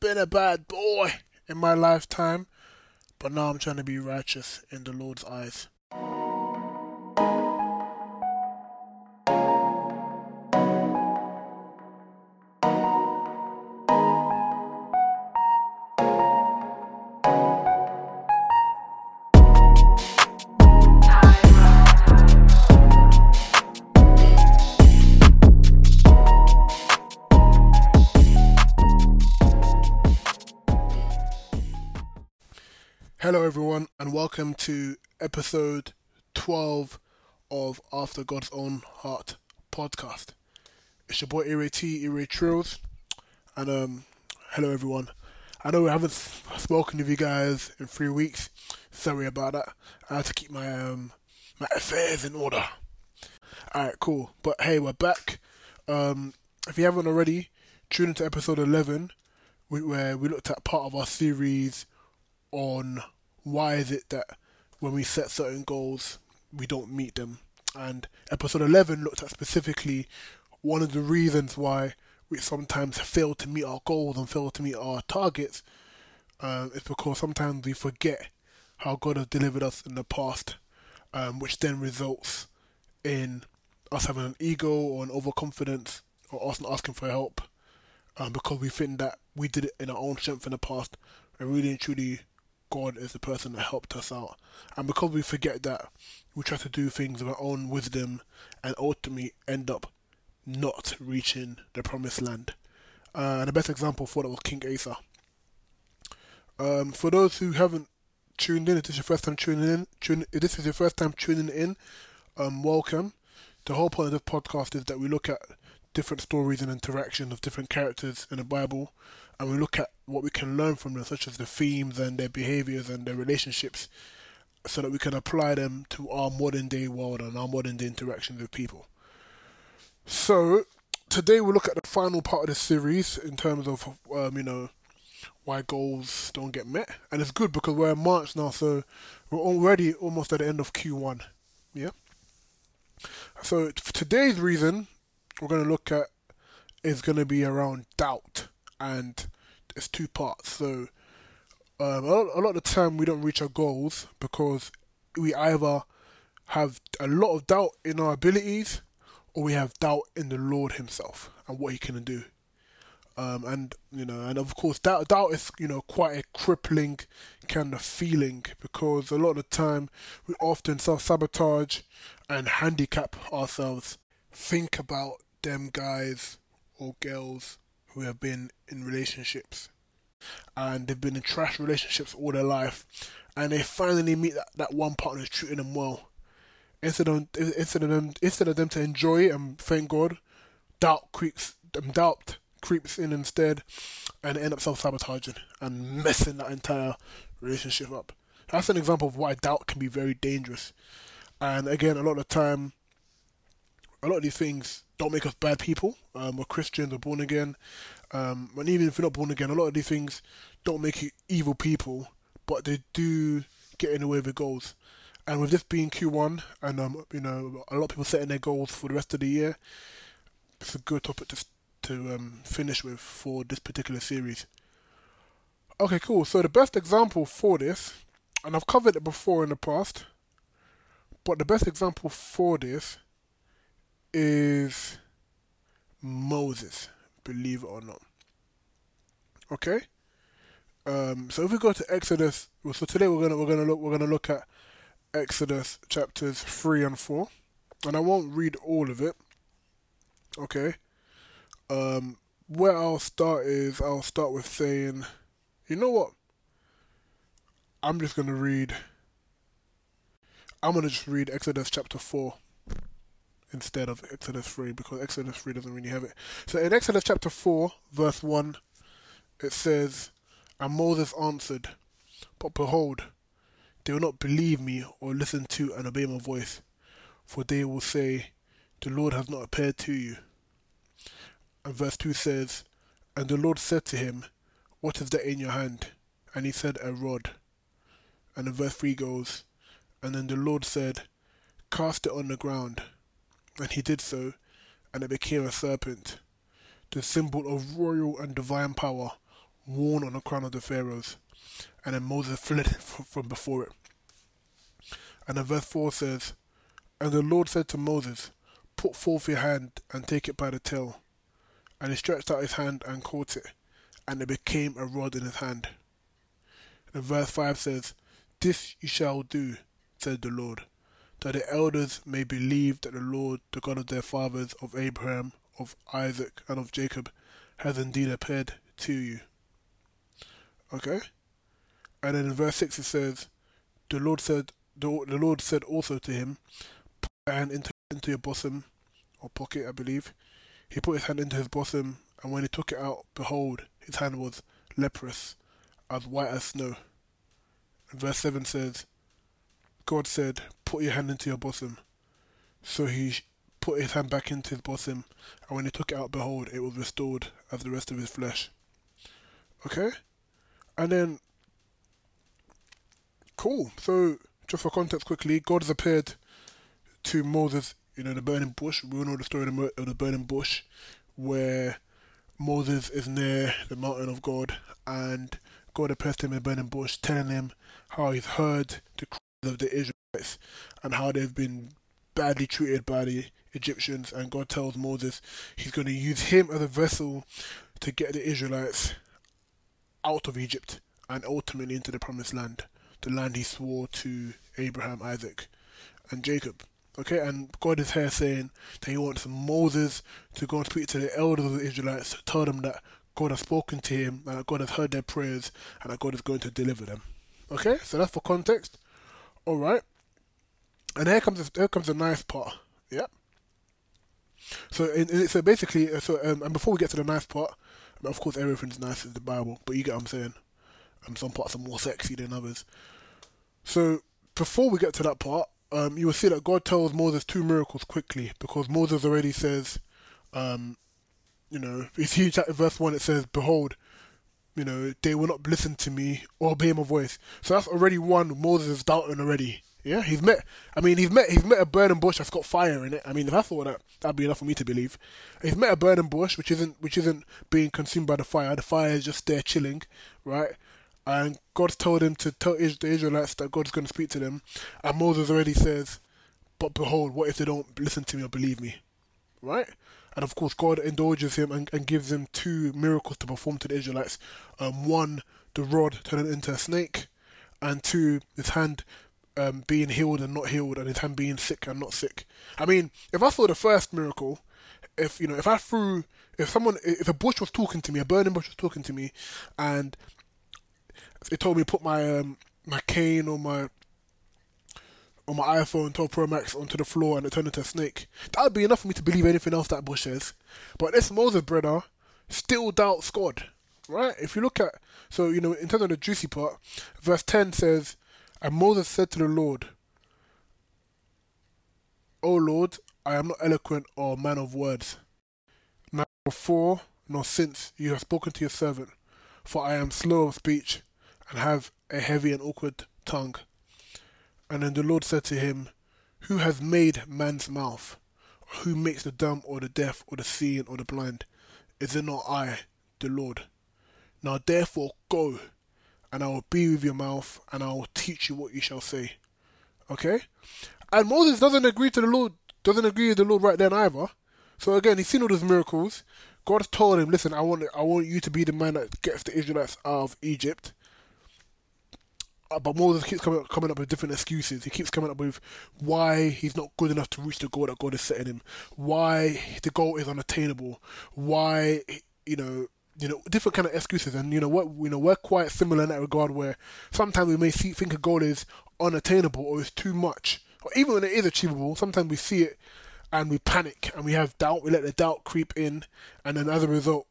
been a bad boy in my lifetime, but now I'm trying to be righteous in the Lord's eyes. Episode 12 of After God's Own Heart podcast. It's your boy Ire T, Ire Trills, and um, hello, everyone. I know we haven't spoken with you guys in three weeks. Sorry about that. I had to keep my um, my affairs in order. Alright, cool. But hey, we're back. Um, if you haven't already, tune into episode 11, where we looked at part of our series on why is it that when we set certain goals we don't meet them. And episode 11 looked at specifically one of the reasons why we sometimes fail to meet our goals and fail to meet our targets um, is because sometimes we forget how God has delivered us in the past um, which then results in us having an ego or an overconfidence or us not asking for help um, because we think that we did it in our own strength in the past and really and truly God is the person that helped us out. And because we forget that, we try to do things with our own wisdom and ultimately end up not reaching the promised land. Uh, and the best example for that was King Asa. Um, for those who haven't tuned in, if this is your first time tuning in, tune, if this is your first time tuning in, um, welcome. The whole point of this podcast is that we look at different stories and interactions of different characters in the Bible, and we look at what we can learn from them, such as the themes and their behaviors and their relationships, so that we can apply them to our modern day world and our modern day interactions with people. So, today we'll look at the final part of the series in terms of, um, you know, why goals don't get met. And it's good because we're in March now, so we're already almost at the end of Q1. Yeah? So, today's reason we're going to look at is going to be around doubt, and it's two parts. So, um, a, lot, a lot of the time we don't reach our goals because we either have a lot of doubt in our abilities or we have doubt in the Lord Himself and what He can do. Um, and you know, and of course, doubt doubt is you know quite a crippling kind of feeling because a lot of the time we often self sabotage and handicap ourselves. Think about them guys or girls who have been in relationships and they've been in trash relationships all their life and they finally meet that, that one partner who's treating them well. Instead of instead of them instead of them to enjoy and thank God, doubt creeps um, doubt creeps in instead and end up self sabotaging and messing that entire relationship up. That's an example of why doubt can be very dangerous. And again, a lot of the time, a lot of these things don't make us bad people. Um, we're Christians, we're born again. Um, and even if we're not born again, a lot of these things don't make you evil people, but they do get in the way of your goals. And with this being Q1, and um, you know, a lot of people setting their goals for the rest of the year, it's a good topic to to um, finish with for this particular series. Okay, cool. So the best example for this, and I've covered it before in the past, but the best example for this is Moses, believe it or not. Okay. Um, so if we go to Exodus, well, so today we're gonna we're gonna look we're gonna look at Exodus chapters three and four, and I won't read all of it. Okay. Um, where I'll start is I'll start with saying, you know what? I'm just gonna read. I'm gonna just read Exodus chapter four instead of Exodus 3 because Exodus 3 doesn't really have it. So in Exodus chapter 4, verse 1, it says, And Moses answered, But behold, they will not believe me or listen to and obey my voice, for they will say, The Lord has not appeared to you. And verse 2 says, And the Lord said to him, What is that in your hand? And he said, A rod. And then verse 3 goes, And then the Lord said, Cast it on the ground. And he did so, and it became a serpent, the symbol of royal and divine power, worn on the crown of the Pharaohs. And then Moses fled from before it. And then verse 4 says, And the Lord said to Moses, Put forth your hand and take it by the tail. And he stretched out his hand and caught it, and it became a rod in his hand. And verse 5 says, This you shall do, said the Lord, that the elders may believe that the Lord, the God of their fathers, of Abraham, of Isaac, and of Jacob, has indeed appeared to you. Okay? And then in verse 6 it says, The Lord said, the, the Lord said also to him, Put your hand into, into your bosom, or pocket, I believe. He put his hand into his bosom, and when he took it out, behold, his hand was leprous, as white as snow. And verse 7 says, God said, Put your hand into your bosom. So he put his hand back into his bosom, and when he took it out, behold, it was restored as the rest of his flesh. Okay? And then, cool. So, just for context quickly, God has appeared to Moses, you know, the burning bush. We all know the story of the burning bush, where Moses is near the mountain of God, and God appears to him in the burning bush, telling him how he's heard the of the Israelites and how they've been badly treated by the Egyptians. And God tells Moses he's going to use him as a vessel to get the Israelites out of Egypt and ultimately into the promised land, the land he swore to Abraham, Isaac, and Jacob. Okay, and God is here saying that He wants Moses to go and speak to the elders of the Israelites, to tell them that God has spoken to him, and that God has heard their prayers, and that God is going to deliver them. Okay, so that's for context. All right, and here comes here comes the nice part. Yeah. So, in, so basically, uh, so um, and before we get to the nice part, of course, everything's nice in the Bible, but you get what I'm saying. And some parts are more sexy than others. So before we get to that part, um, you will see that God tells Moses two miracles quickly because Moses already says, um, you know, you see verse one, it says, "Behold, you know, they will not listen to me or obey my voice." So that's already one Moses is doubting already. Yeah, he's met. I mean, he's met. He's met a burning bush that's got fire in it. I mean, if I thought that, that'd be enough for me to believe. He's met a burning bush which isn't which isn't being consumed by the fire. The fire is just there chilling, right? And God's told him to tell the Israelites that God's going to speak to them. And Moses already says, "But behold, what if they don't listen to me or believe me?" Right? And of course, God indulges him and, and gives him two miracles to perform to the Israelites. Um, one, the rod turning into a snake, and two, his hand um, being healed and not healed, and his hand being sick and not sick. I mean, if I saw the first miracle, if you know, if I threw, if someone, if a bush was talking to me, a burning bush was talking to me, and it told me to put my um, my cane or my on my iPhone 12 Pro Max onto the floor and it turned into a snake. That would be enough for me to believe anything else that bush says. But this Moses brother still doubts God, right? If you look at, so, you know, in terms of the juicy part, verse 10 says, and Moses said to the Lord, O Lord, I am not eloquent or man of words. Neither before nor since you have spoken to your servant, for I am slow of speech and have a heavy and awkward tongue. And then the Lord said to him, Who has made man's mouth? who makes the dumb or the deaf or the seeing or the blind? Is it not I, the Lord? Now therefore go and I will be with your mouth, and I will teach you what you shall say. Okay? And Moses doesn't agree to the Lord, doesn't agree with the Lord right then either. So again, he's seen all those miracles. God told him, "Listen, I want, I want you to be the man that gets the Israelites out of Egypt." Uh, but Moses keeps coming, coming up with different excuses. He keeps coming up with why he's not good enough to reach the goal that God is setting him, why the goal is unattainable, why you know you know, different kind of excuses, and you know what, you know, we're quite similar in that regard. Where sometimes we may see think a goal is unattainable or is too much, or even when it is achievable, sometimes we see it and we panic and we have doubt. We let the doubt creep in, and then as a result,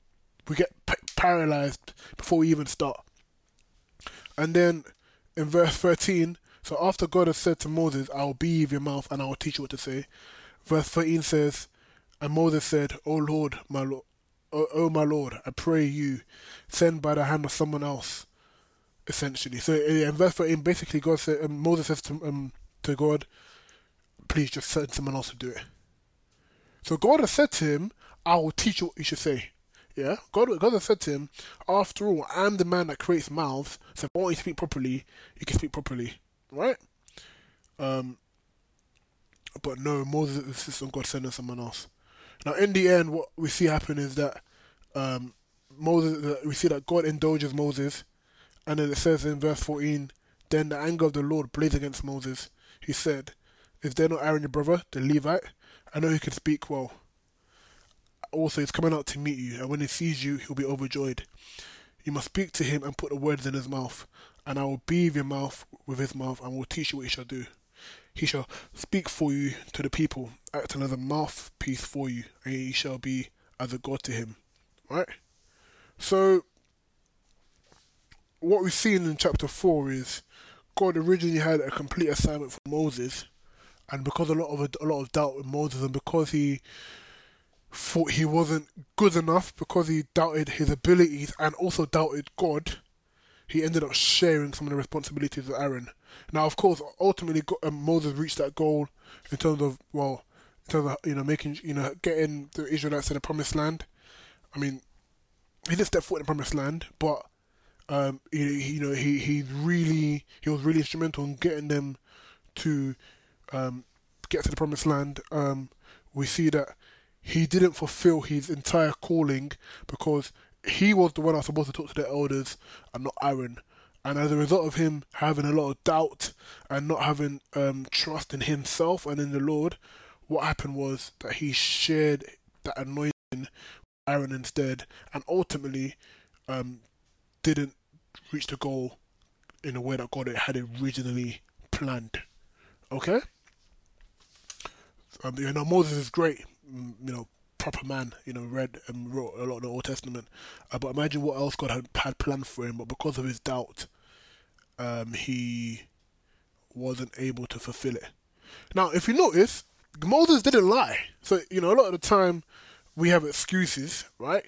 we get p- paralyzed before we even start. And then in verse thirteen, so after God has said to Moses, "I will be with your mouth and I will teach you what to say," verse thirteen says, "And Moses said, O Lord, my Lord." o, oh my Lord, I pray you send by the hand of someone else. Essentially, so in verse 13, basically, God said, um, Moses says to um, to God, "Please just send someone else to do it." So God has said to him, "I will teach you what you should say." Yeah, God, God has said to him, "After all, I'm the man that creates mouths. So if I want you to speak properly, you can speak properly, right?" Um, but no, Moses insists on God sending someone else. Now, in the end, what we see happen is that um, Moses, we see that God indulges Moses, and then it says in verse 14, then the anger of the Lord blazed against Moses. He said, Is there not Aaron your brother, the Levite? I know he can speak well. Also, he's coming out to meet you, and when he sees you, he'll be overjoyed. You must speak to him and put the words in his mouth, and I will beave your mouth with his mouth, and will teach you what he shall do. He shall speak for you to the people, acting as a mouthpiece for you, and he shall be as a God to him. Right? So, what we've seen in chapter 4 is God originally had a complete assignment for Moses, and because a lot of a, lot of doubt in Moses, and because he thought he wasn't good enough, because he doubted his abilities and also doubted God, he ended up sharing some of the responsibilities with Aaron. Now, of course, ultimately um, Moses reached that goal in terms of well, in terms of you know making you know getting the Israelites to the Promised Land. I mean, he did step foot in the Promised Land, but um, you, you know he he really he was really instrumental in getting them to um, get to the Promised Land. Um, we see that he didn't fulfill his entire calling because he was the one that was supposed to talk to the elders and not Aaron. And as a result of him having a lot of doubt and not having um, trust in himself and in the Lord, what happened was that he shared that anointing with Aaron instead, and ultimately um, didn't reach the goal in a way that God had originally planned. Okay? Um, you know, Moses is great, you know, proper man, you know, read and wrote a lot of the Old Testament. Uh, but imagine what else God had, had planned for him, but because of his doubt, um, he wasn't able to fulfill it. Now, if you notice, Moses didn't lie. So, you know, a lot of the time we have excuses, right?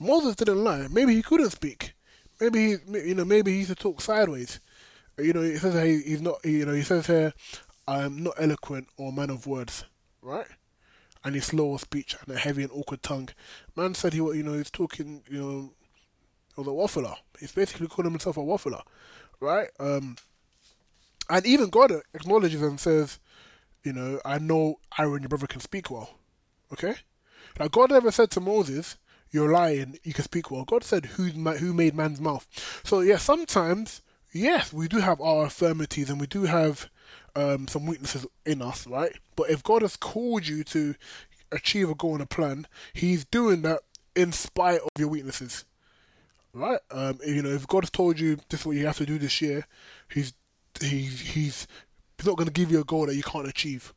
Moses didn't lie. Maybe he couldn't speak. Maybe he, you know, maybe he used to talk sideways. You know, he says he, he's not, you know, he says here, I'm not eloquent or man of words, right? And he's slow of speech and a heavy and awkward tongue. Man said he, you know, he's talking, you know, was a waffler. He's basically calling himself a waffler, right? Um, and even God acknowledges and says, you know, I know Aaron, your brother, can speak well. Okay? Like, God never said to Moses, you're lying, you can speak well. God said, who's who made man's mouth? So, yeah, sometimes, yes, we do have our infirmities and we do have um, some weaknesses in us, right? But if God has called you to achieve a goal and a plan, He's doing that in spite of your weaknesses right? Um, you know, if God has told you this is what you have to do this year, He's he's he's He's not going to give you a goal that you can't achieve.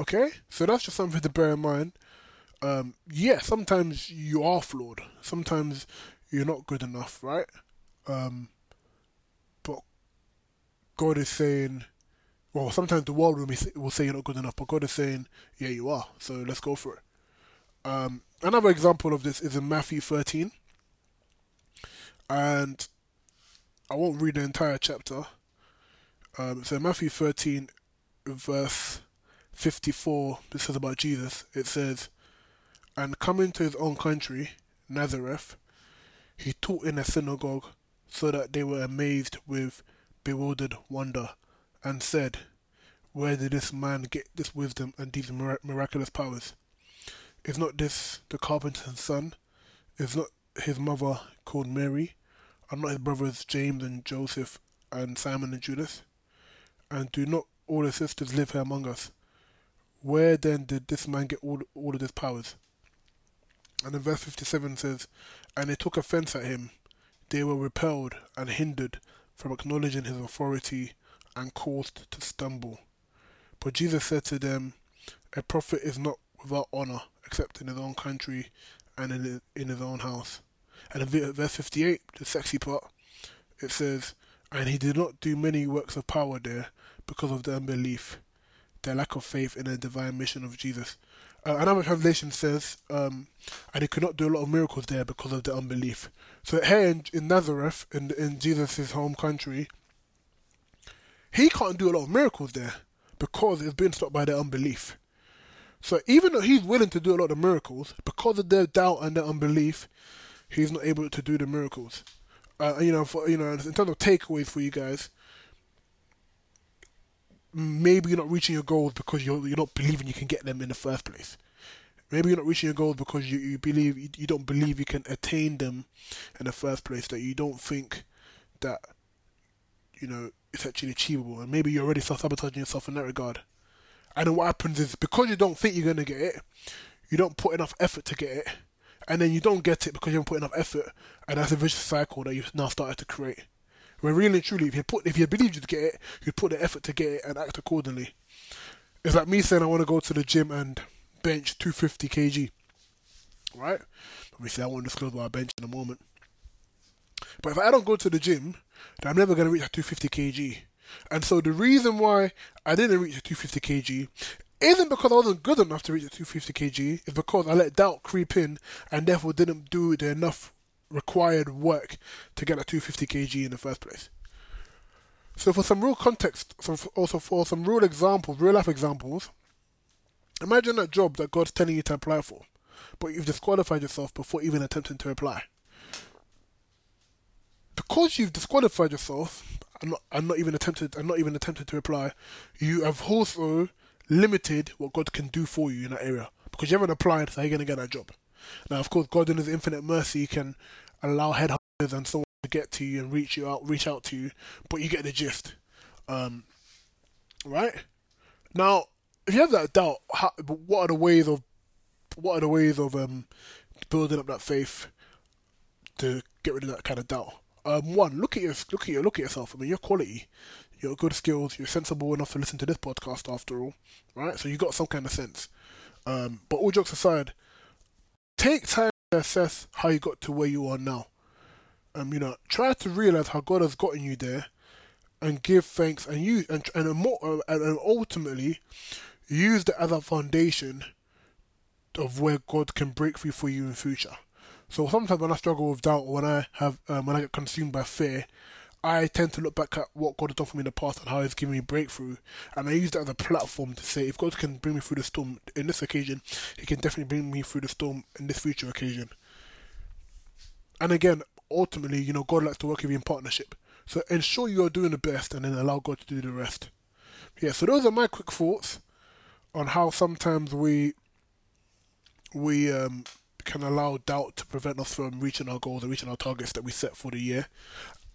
Okay, so that's just something to bear in mind. Um, yeah, sometimes you are flawed. Sometimes you're not good enough, right? Um, God is saying, well, sometimes the world will, say you're not good enough, but God is saying, yeah, you are. So let's go for it. Um, another example of this is in Matthew 13 and I won't read the entire chapter. Um, so Matthew 13, verse 54, this is about Jesus. It says, And coming to his own country, Nazareth, he taught in a synagogue, so that they were amazed with bewildered wonder, and said, Where did this man get this wisdom and these miraculous powers? Is not this the carpenter's son? Is not his mother called Mary? Are not his brothers James and Joseph and Simon and Judas? And do not all his sisters live here among us? Where then did this man get all, all of his powers? And in verse 57 says, And they took offense at him. They were repelled and hindered from acknowledging his authority and caused to stumble. But Jesus said to them, A prophet is not without honor except in his own country and in, in his own house. And in verse 58, the sexy part, it says, And he did not do many works of power there because of their unbelief, their lack of faith in the divine mission of Jesus. Uh, another translation says, um, and he could not do a lot of miracles there because of their unbelief. So here in, in Nazareth, in in Jesus' home country, he can't do a lot of miracles there because it's been stopped by their unbelief. So even though he's willing to do a lot of miracles, because of their doubt and their unbelief, he's not able to do the miracles. Uh, you know, for you know, in terms of takeaways for you guys, maybe you're not reaching your goals because you're you're not believing you can get them in the first place. Maybe you're not reaching your goals because you, you believe you, you don't believe you can attain them in the first place. That you don't think that you know it's actually achievable, and maybe you're already self sabotaging yourself in that regard. And then what happens is because you don't think you're gonna get it, you don't put enough effort to get it, and then you don't get it because you haven't put enough effort, and that's a vicious cycle that you've now started to create. When really and truly, if you put if you believe you to get it, you'd put the effort to get it and act accordingly. It's like me saying I want to go to the gym and bench 250 kg, right? Obviously, I won't disclose what I bench in a moment. But if I don't go to the gym, then I'm never going to reach that 250 kg. And so the reason why I didn't reach the 250 kg isn't because I wasn't good enough to reach the 250 kg, it's because I let doubt creep in and therefore didn't do the enough required work to get a 250 kg in the first place. So for some real context, so also for some real examples, real life examples, imagine that job that God's telling you to apply for, but you've disqualified yourself before even attempting to apply. Because you've disqualified yourself and not, and not even attempted and not even attempted to apply, you have also limited what God can do for you in that area because you haven't applied, so you're going to get that job. Now, of course, God in His infinite mercy can allow headhunters and so on to get to you and reach you out, reach out to you, but you get the gist, um, right? Now, if you have that doubt, how, what are the ways of what are the ways of um, building up that faith to get rid of that kind of doubt? Um, one, look at your look at your look at yourself. I mean, your quality, your good skills. You're sensible enough to listen to this podcast, after all, right? So you got some kind of sense. Um, but all jokes aside, take time to assess how you got to where you are now. Um, you know, try to realize how God has gotten you there, and give thanks, and use and and, more, uh, and ultimately use that as a foundation of where God can break through for you in future. So sometimes when I struggle with doubt, or when I have um, when I get consumed by fear, I tend to look back at what God has done for me in the past and how He's given me breakthrough, and I use that as a platform to say, if God can bring me through the storm in this occasion, He can definitely bring me through the storm in this future occasion. And again, ultimately, you know, God likes to work with you in partnership. So ensure you are doing the best, and then allow God to do the rest. Yeah. So those are my quick thoughts on how sometimes we we um, can allow doubt to prevent us from reaching our goals and reaching our targets that we set for the year.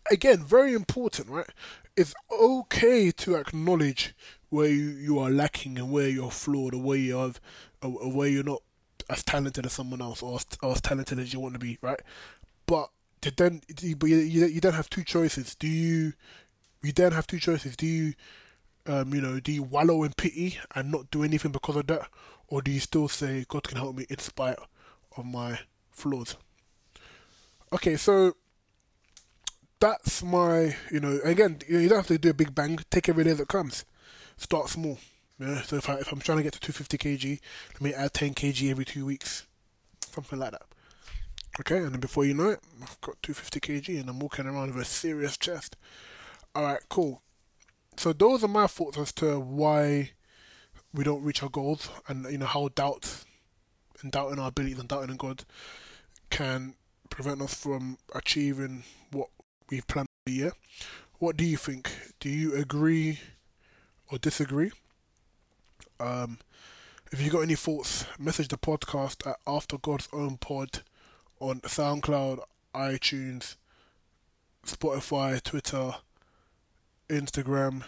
Again, very important, right? It's okay to acknowledge where you, you are lacking and where you're flawed or where you have or, where you're not as talented as someone else or as, or as talented as you want to be, right? But then, but you, you, you then have two choices. Do you you then have two choices? Do you um, you know, do you wallow in pity and not do anything because of that, or do you still say God can help me in spite of my flaws? Okay, so that's my, you know, again, you don't have to do a big bang. Take every day that comes. Start small. Yeah. So if I if I'm trying to get to 250 kg, let me add 10 kg every two weeks, something like that. Okay, and then before you know it, I've got 250 kg and I'm walking around with a serious chest. All right, cool so those are my thoughts as to why we don't reach our goals, and you know how doubt and doubting our abilities and doubting in God can prevent us from achieving what we've planned for the year. What do you think? Do you agree or disagree? Um, if you've got any thoughts, message the podcast at After God's Own Pod on SoundCloud, iTunes, Spotify, Twitter, Instagram.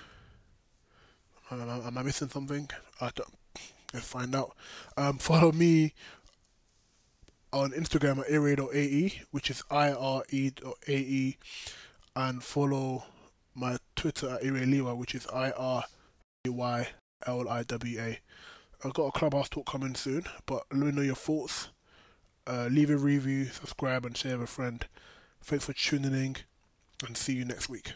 Am I missing something? I don't. Let's find out. Um, follow me on Instagram at ire.ae, which is I-R-E.ae, and follow my Twitter at ireliwa, which is I-R-A-Y-L-I-W-A. I've got a clubhouse talk coming soon, but let me know your thoughts. Uh, leave a review, subscribe, and share with a friend. Thanks for tuning in, and see you next week.